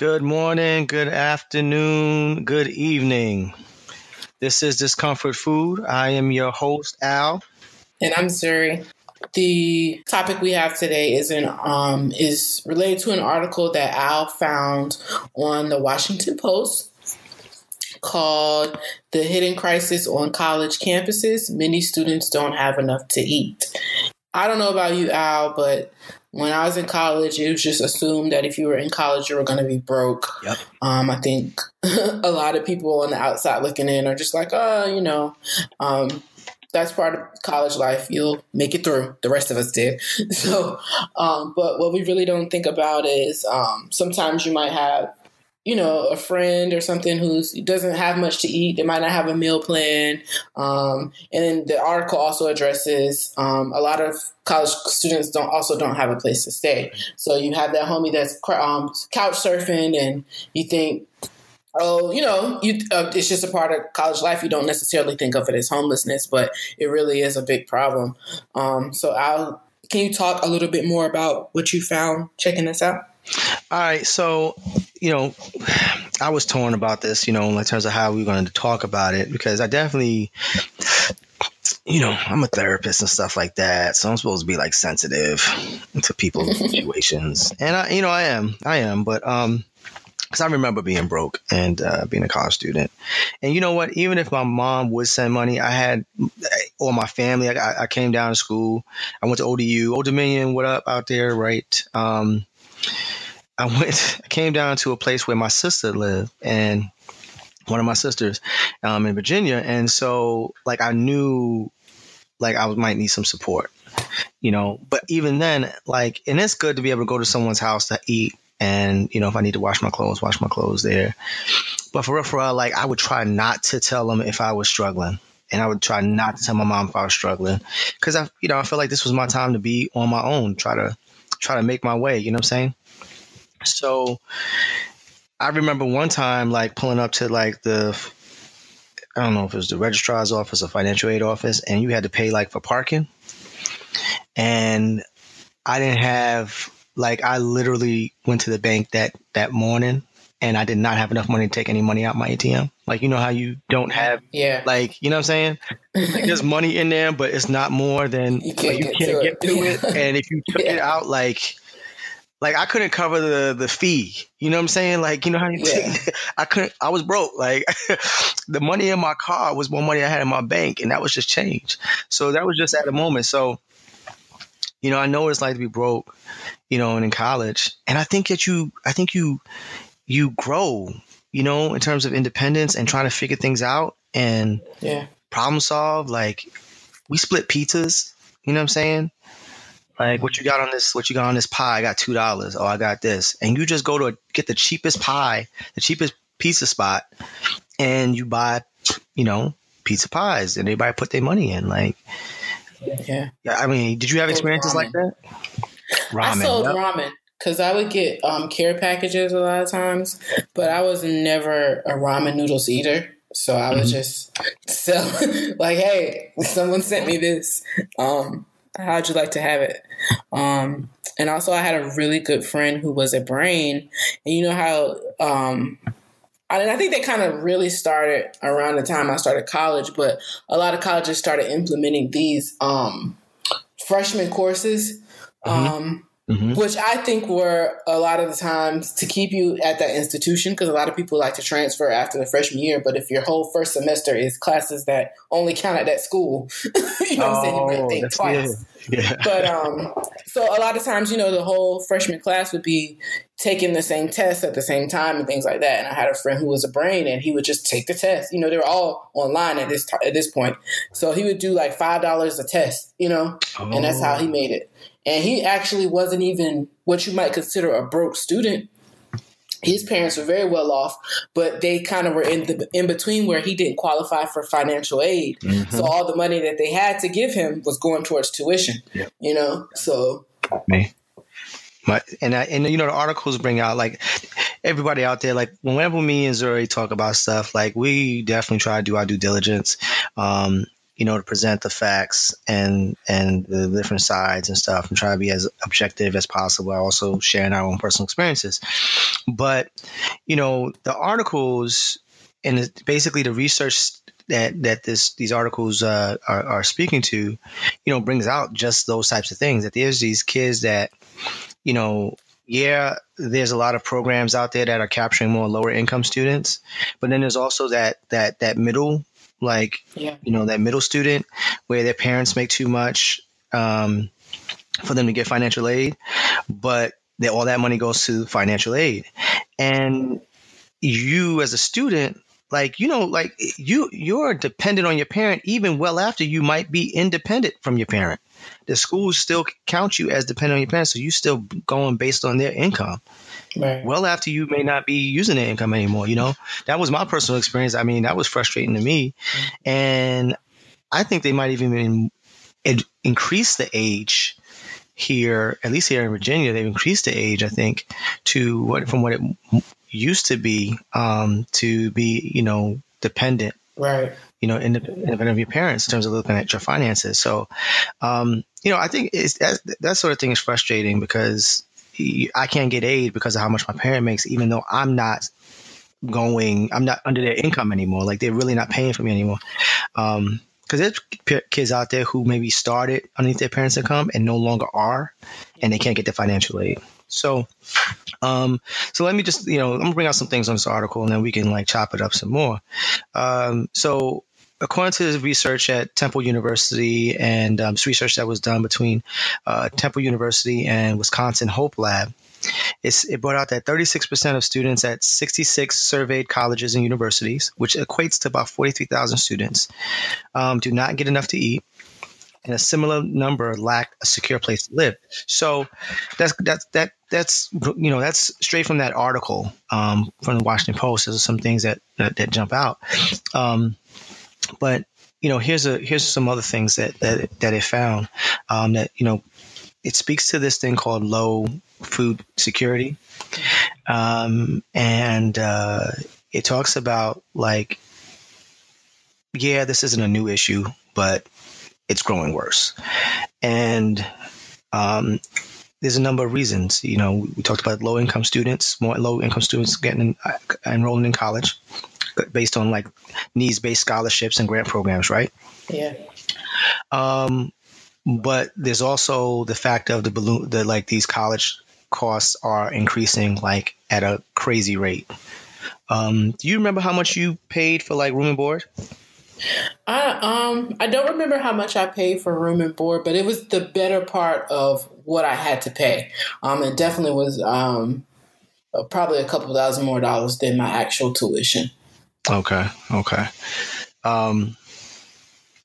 Good morning, good afternoon, good evening. This is Discomfort Food. I am your host, Al. And I'm Zuri. The topic we have today is an um, is related to an article that Al found on the Washington Post called "The Hidden Crisis on College Campuses: Many Students Don't Have Enough to Eat." I don't know about you, Al, but when I was in college, it was just assumed that if you were in college, you were going to be broke. Yep. Um, I think a lot of people on the outside looking in are just like, oh, you know, um, that's part of college life. You'll make it through. The rest of us did. So, um, but what we really don't think about is um, sometimes you might have you know, a friend or something who doesn't have much to eat. They might not have a meal plan. Um, and the article also addresses um, a lot of college students don't also don't have a place to stay. So you have that homie that's um, couch surfing, and you think, oh, you know, you uh, it's just a part of college life. You don't necessarily think of it as homelessness, but it really is a big problem. Um, so Al. Can you talk a little bit more about what you found checking this out? All right, so you know, I was torn about this, you know, in terms of how we are going to talk about it because I definitely, you know, I'm a therapist and stuff like that, so I'm supposed to be like sensitive to people's situations, and I, you know, I am, I am, but um, because I remember being broke and uh, being a college student. And you know what? Even if my mom would send money, I had, or my family, I, I came down to school. I went to ODU, Old Dominion, what up out there, right? Um, I went, I came down to a place where my sister lived and one of my sisters um, in Virginia. And so, like, I knew, like, I might need some support, you know. But even then, like, and it's good to be able to go to someone's house to eat. And, you know, if I need to wash my clothes, wash my clothes there. But for real, for real, like, I would try not to tell them if I was struggling. And I would try not to tell my mom if I was struggling. Cause I, you know, I felt like this was my time to be on my own, try to, try to make my way. You know what I'm saying? So I remember one time like pulling up to like the I don't know if it was the registrar's office or financial aid office, and you had to pay like for parking. And I didn't have like I literally went to the bank that that morning and I did not have enough money to take any money out my ATM. Like you know how you don't have yeah like you know what I'm saying? Like there's money in there, but it's not more than you can't, like, you get, can't to get, to it. And if you took yeah. it out like like I couldn't cover the the fee. You know what I'm saying? Like you know how you yeah. take, I couldn't. I was broke. Like the money in my car was more money I had in my bank, and that was just change. So that was just at the moment. So you know, I know what it's like to be broke. You know, and in college, and I think that you, I think you, you grow. You know, in terms of independence and trying to figure things out and yeah, problem solve. Like we split pizzas. You know what I'm saying? Like what you got on this? What you got on this pie? I got two dollars. Oh, I got this, and you just go to get the cheapest pie, the cheapest pizza spot, and you buy, you know, pizza pies, and everybody put their money in. Like, yeah, yeah. I mean, did you have experiences like that? Ramen. I sold yep. ramen because I would get um, care packages a lot of times, but I was never a ramen noodles eater. So I was mm-hmm. just sell like, hey, someone sent me this. Um, how'd you like to have it? Um, and also, I had a really good friend who was a brain, and you know how. Um, and I think they kind of really started around the time I started college, but a lot of colleges started implementing these um, freshman courses. Mm-hmm. Um, mm-hmm. which I think were a lot of the times to keep you at that institution because a lot of people like to transfer after the freshman year. But if your whole first semester is classes that only count at that school, you know oh, what I'm saying? You might think twice. Yeah. But um, so a lot of times, you know, the whole freshman class would be taking the same test at the same time and things like that. And I had a friend who was a brain, and he would just take the test. You know, they were all online at this t- at this point, so he would do like five dollars a test. You know, oh. and that's how he made it. And he actually wasn't even what you might consider a broke student. His parents were very well off, but they kind of were in the in between where he didn't qualify for financial aid. Mm-hmm. So all the money that they had to give him was going towards tuition. Yep. You know, so me. My, and I, and you know the articles bring out like everybody out there like whenever me and Zuri talk about stuff like we definitely try to do our due diligence um you know, to present the facts and and the different sides and stuff, and try to be as objective as possible. Also sharing our own personal experiences, but you know, the articles and basically the research that that this these articles uh, are, are speaking to, you know, brings out just those types of things. That there's these kids that, you know, yeah, there's a lot of programs out there that are capturing more lower income students, but then there's also that that that middle, like yeah. you know, that middle student where their parents make too much um, for them to get financial aid, but that all that money goes to financial aid, and you as a student like you know like you you're dependent on your parent even well after you might be independent from your parent. The schools still count you as dependent on your parents so you still going based on their income right. well after you may not be using their income anymore you know that was my personal experience i mean that was frustrating to me and i think they might even increase the age here at least here in virginia they've increased the age i think to what from what it used to be um, to be, you know, dependent. Right. You know, independent of your parents in terms of looking at your finances. So, um, you know, I think it's, that, that sort of thing is frustrating because I can't get aid because of how much my parent makes, even though I'm not going, I'm not under their income anymore. Like they're really not paying for me anymore. Um, because there's kids out there who maybe started underneath their parents' income and no longer are, and they can't get the financial aid. So, um, so let me just, you know, I'm gonna bring out some things on this article and then we can like chop it up some more. Um, so according to research at Temple University and um, research that was done between uh, Temple University and Wisconsin Hope Lab, it brought out that 36% of students at 66 surveyed colleges and universities, which equates to about 43,000 students, um, do not get enough to eat and a similar number lack a secure place to live. So that's that's that that's you know that's straight from that article um, from the Washington Post. There's some things that that, that jump out, um, but you know here's a here's some other things that that that it found um, that you know it speaks to this thing called low food security, um, and uh, it talks about like yeah this isn't a new issue, but it's growing worse. And um, there's a number of reasons. You know, we talked about low income students, more low income students getting in, uh, enrolling in college based on like needs based scholarships and grant programs, right? Yeah. Um, but there's also the fact of the balloon, the like these college costs are increasing like at a crazy rate. Um, do you remember how much you paid for like room and board? I um I don't remember how much I paid for room and board, but it was the better part of what I had to pay. Um, it definitely was um probably a couple thousand more dollars than my actual tuition. Okay, okay. Um,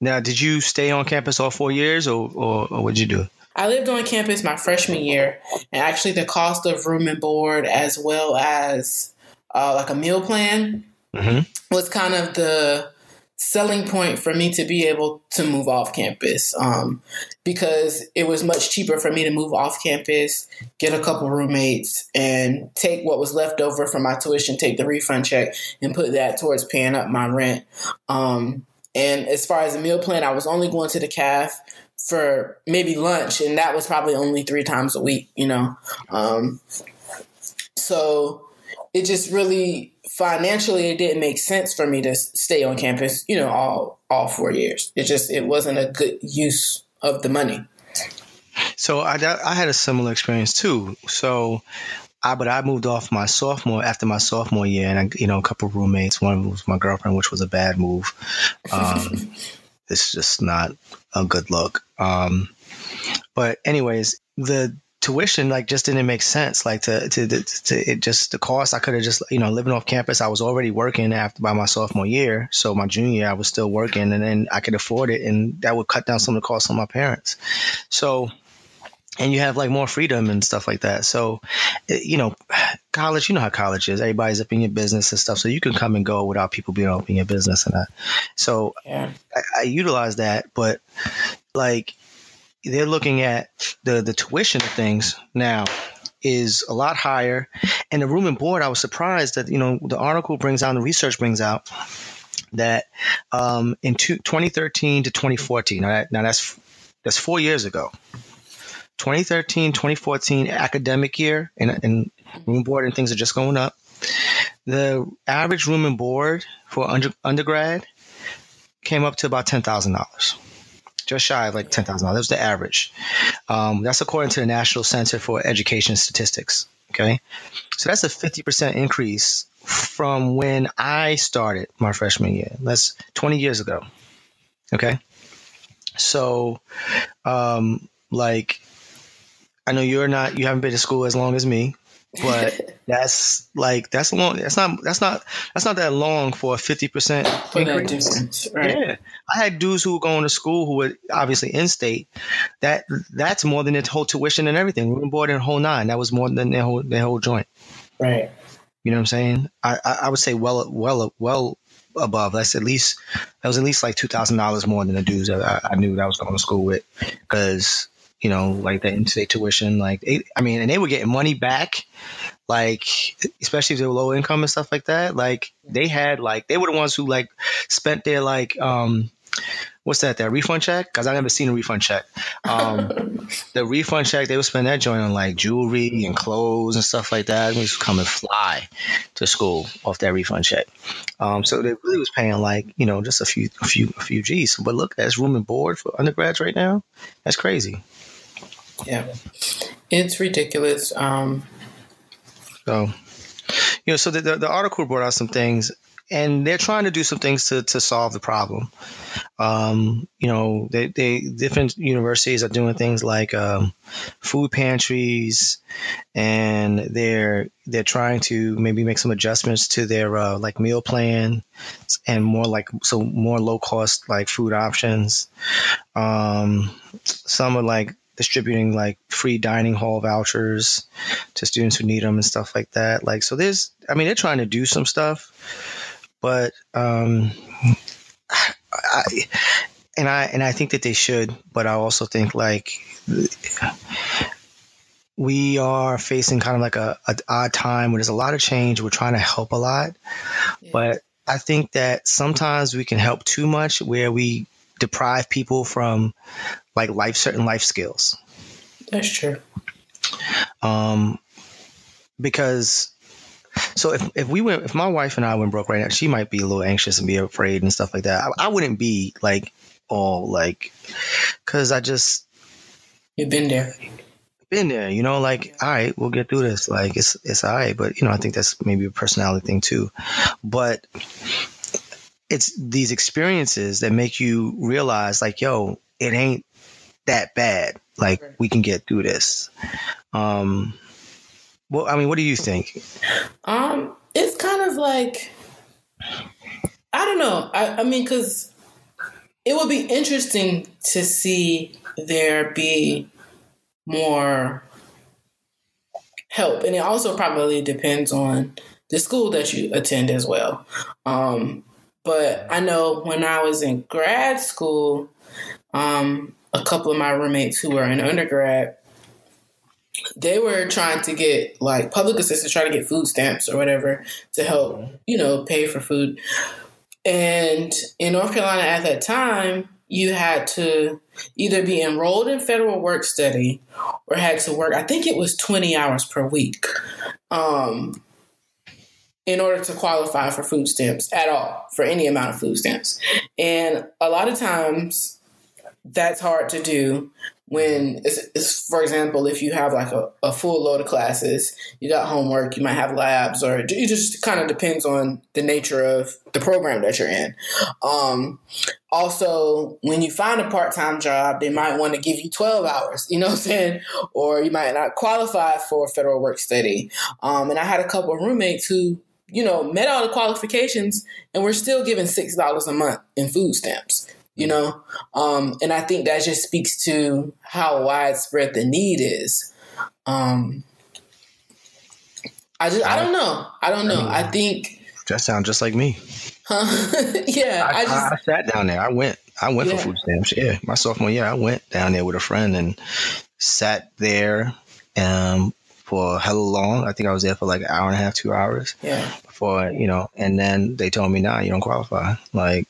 now, did you stay on campus all four years, or or, or what did you do? I lived on campus my freshman year, and actually the cost of room and board, as well as uh, like a meal plan, mm-hmm. was kind of the selling point for me to be able to move off campus um, because it was much cheaper for me to move off campus, get a couple roommates, and take what was left over from my tuition, take the refund check, and put that towards paying up my rent. Um, and as far as the meal plan, I was only going to the CAF for maybe lunch, and that was probably only three times a week, you know. Um, so it just really financially it didn't make sense for me to stay on campus you know all all four years it just it wasn't a good use of the money so i, I had a similar experience too so I, but I moved off my sophomore after my sophomore year, and I, you know, a couple of roommates. One was my girlfriend, which was a bad move. Um, it's just not a good look. Um, but anyways, the tuition like just didn't make sense. Like to to, to, to it just the cost. I could have just you know living off campus. I was already working after by my sophomore year, so my junior year I was still working, and then I could afford it, and that would cut down some of the costs on my parents. So. And you have like more freedom and stuff like that. So, eh, you know, college, you know how college is. Everybody's up in your business and stuff. So you can come and go without people being up in your business and that. So yeah. I, I utilize that. But like, they're looking at the the tuition of things now is a lot higher and the room and board i was surprised that you know the article brings out the research brings out that um, in two, 2013 to 2014, now, that, now that's that's four years ago. 2013, 2014 academic year, and, and room board and things are just going up. The average room and board for under, undergrad came up to about ten thousand dollars, just shy of like ten thousand dollars. That was the average. Um, that's according to the National Center for Education Statistics. Okay, so that's a fifty percent increase from when I started my freshman year. That's twenty years ago. Okay, so um, like I know you're not you haven't been to school as long as me, but that's like that's long. That's not that's not that's not that long for a fifty percent increase. Right. Yeah, I had dudes who were going to school who were obviously in state. That that's more than their whole tuition and everything. Room board and whole nine. That was more than their whole their whole joint. Right. You know what I'm saying? I I, I would say well well well above. That's at least that was at least like two thousand dollars more than the dudes that I, I knew that I was going to school with because you know, like the in-state tuition. Like, I mean, and they were getting money back, like especially if they were low income and stuff like that. Like they had like they were the ones who like spent their like um what's that that refund check? Because i never seen a refund check. Um the refund check they would spend that joint on like jewelry and clothes and stuff like that. And just come and fly to school off that refund check. Um so they really was paying like you know just a few a few a few g's. But look that's room and board for undergrads right now. That's crazy yeah, it's ridiculous. Um, so, you know, so the, the, the article brought out some things, and they're trying to do some things to, to solve the problem. Um, you know, they, they different universities are doing things like um, food pantries, and they're they're trying to maybe make some adjustments to their uh, like meal plan, and more like so more low cost like food options. Um, some are like distributing like free dining hall vouchers to students who need them and stuff like that. Like, so there's, I mean, they're trying to do some stuff, but, um, I, and I, and I think that they should, but I also think like we are facing kind of like a, a odd time where there's a lot of change. We're trying to help a lot, yeah. but I think that sometimes we can help too much where we deprive people from like life certain life skills. That's true. Um, because so if, if we went if my wife and I went broke right now, she might be a little anxious and be afraid and stuff like that. I, I wouldn't be like all like because I just you've been there. Been there, you know, like all right, we'll get through this. Like it's it's all right, but you know, I think that's maybe a personality thing too. But it's these experiences that make you realize like yo it ain't that bad like we can get through this. Um well i mean what do you think? Um it's kind of like i don't know. I, I mean because it would be interesting to see there be more help. And it also probably depends on the school that you attend as well. Um, but I know when I was in grad school, um, a couple of my roommates who were in undergrad, they were trying to get like public assistance, trying to get food stamps or whatever to help, you know, pay for food. And in North Carolina at that time, you had to either be enrolled in federal work study or had to work, I think it was 20 hours per week. Um, in order to qualify for food stamps at all, for any amount of food stamps. And a lot of times that's hard to do when, it's, it's, for example, if you have like a, a, full load of classes, you got homework, you might have labs, or it just kind of depends on the nature of the program that you're in. Um, also, when you find a part time job, they might want to give you 12 hours, you know what I'm saying? Or you might not qualify for federal work study. Um, and I had a couple of roommates who you know, met all the qualifications and we're still given six dollars a month in food stamps. You know, um, and I think that just speaks to how widespread the need is. Um, I just, I don't know. I don't know. I think that sounds just like me. Huh? yeah, I, I, just I sat down there. I went. I went yeah. for food stamps. Yeah, my sophomore year, I went down there with a friend and sat there um, for hella long. I think I was there for like an hour and a half, two hours. Yeah. Before you know, and then they told me, "Nah, you don't qualify." Like,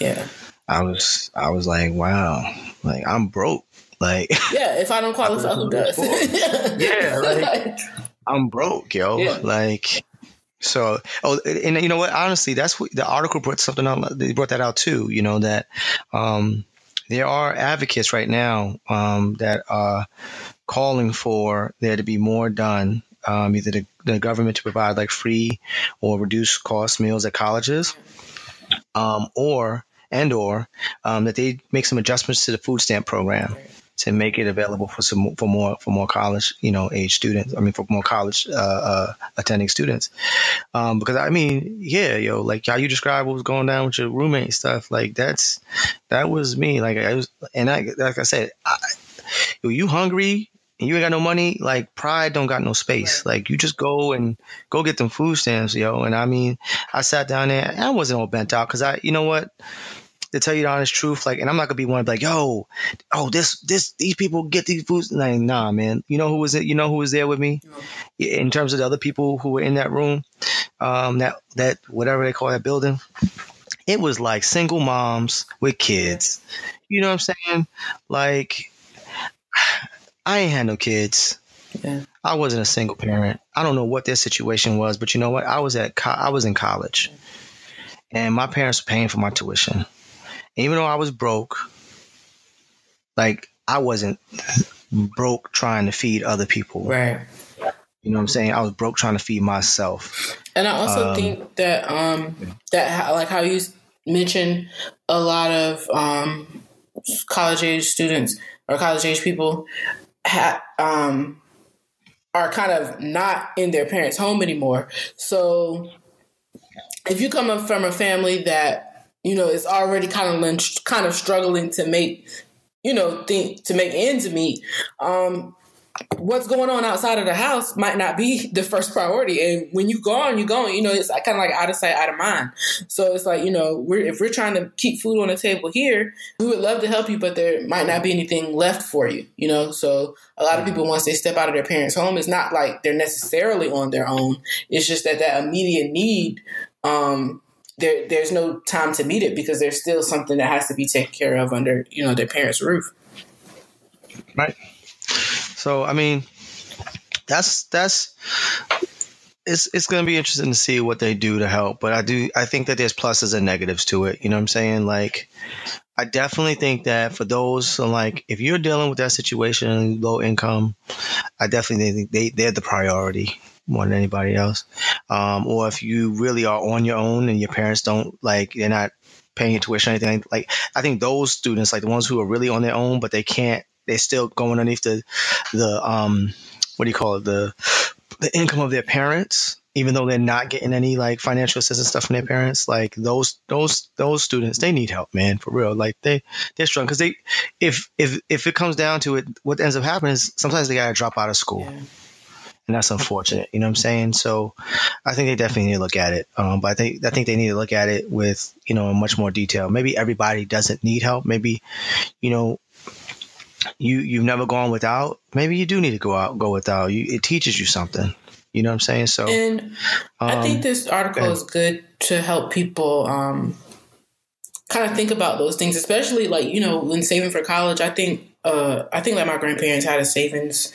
yeah. I was, I was like, "Wow, like I'm broke." Like, yeah, if I don't qualify, who does? yeah, like I'm broke, yo. Yeah. Like, so, oh, and you know what? Honestly, that's what the article brought something out. They brought that out too. You know that um, there are advocates right now um, that are calling for there to be more done. Um, either the, the, government to provide like free or reduced cost meals at colleges, um, or and or um, that they make some adjustments to the food stamp program to make it available for some for more for more college you know age students. I mean for more college uh, uh, attending students. Um, because I mean, yeah, yo, like how you described what was going down with your roommate stuff, like that's that was me. Like I was, and I like I said, I, yo, you hungry? And you ain't got no money, like pride don't got no space. Like you just go and go get them food stamps, yo. And I mean, I sat down there, I wasn't all bent out because I, you know what, to tell you the honest truth, like, and I'm not gonna be one to be like, yo, oh, this, this, these people get these foods. Like, nah, man. You know who was it? You know who was there with me? In terms of the other people who were in that room, um, that that whatever they call that building, it was like single moms with kids. You know what I'm saying? Like, I ain't had no kids. Yeah. I wasn't a single parent. I don't know what their situation was, but you know what? I was at co- I was in college, and my parents were paying for my tuition even though I was broke, like I wasn't broke trying to feed other people. Right. You know what I'm saying? I was broke trying to feed myself. And I also um, think that um that like how you mentioned a lot of um college age students or college age people ha- um are kind of not in their parents' home anymore. So if you come up from a family that you know, is already kind of kind of struggling to make, you know, think to make ends meet. Um, what's going on outside of the house might not be the first priority. And when you go on, you go on, you know, it's kind of like out of sight, out of mind. So it's like, you know, we're, if we're trying to keep food on the table here, we would love to help you, but there might not be anything left for you, you know? So a lot of people, once they step out of their parents' home, it's not like they're necessarily on their own. It's just that that immediate need, um, there there's no time to meet it because there's still something that has to be taken care of under you know their parents' roof. Right. So I mean, that's that's it's it's going to be interesting to see what they do to help. But I do I think that there's pluses and negatives to it. You know what I'm saying? Like, I definitely think that for those like if you're dealing with that situation, low income, I definitely think they they're the priority more than anybody else. Um, or if you really are on your own and your parents don't like, they're not paying your tuition or anything like, I think those students, like the ones who are really on their own, but they can't, they're still going underneath the, the, um, what do you call it? The, the income of their parents, even though they're not getting any like financial assistance stuff from their parents, like those those those students, they need help, man, for real. Like they they're struggling because they, if if if it comes down to it, what ends up happening is sometimes they gotta drop out of school. Yeah and that's unfortunate. You know what I'm saying? So I think they definitely need to look at it. Um, but I think I think they need to look at it with you know much more detail. Maybe everybody doesn't need help. Maybe you know you you've never gone without. Maybe you do need to go out go without. You it teaches you something. You know what I'm saying? So and um, I think this article is good to help people. Um, kind of think about those things, especially like you know when saving for college. I think uh, I think like my grandparents had a savings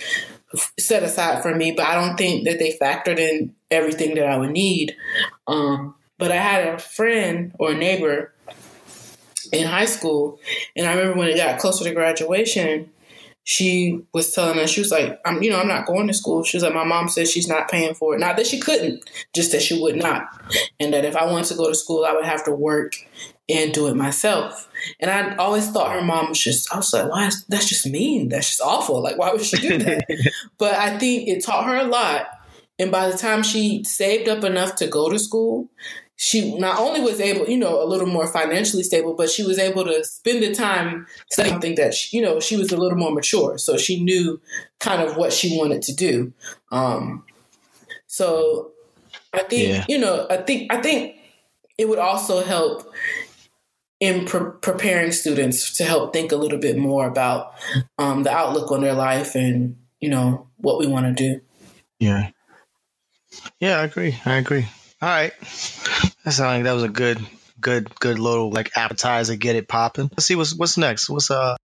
set aside for me, but I don't think that they factored in everything that I would need. Um, but I had a friend or a neighbor in high school, and I remember when it got closer to graduation, she was telling us she was like, "I'm, you know, I'm not going to school." She was like, "My mom says she's not paying for it. Not that she couldn't, just that she would not, and that if I wanted to go to school, I would have to work and do it myself." And I always thought her mom was just, I was like, why? Is, that's just mean. That's just awful. Like, why would she do that? but I think it taught her a lot. And by the time she saved up enough to go to school, she not only was able, you know, a little more financially stable, but she was able to spend the time studying something that, she, you know, she was a little more mature. So she knew kind of what she wanted to do. Um, so I think, yeah. you know, I think, I think it would also help in pre- preparing students to help think a little bit more about um, the outlook on their life and you know what we want to do. Yeah. Yeah, I agree. I agree. All right. That sounds like that was a good, good, good little like appetizer. Get it popping. Let's see what's what's next. What's uh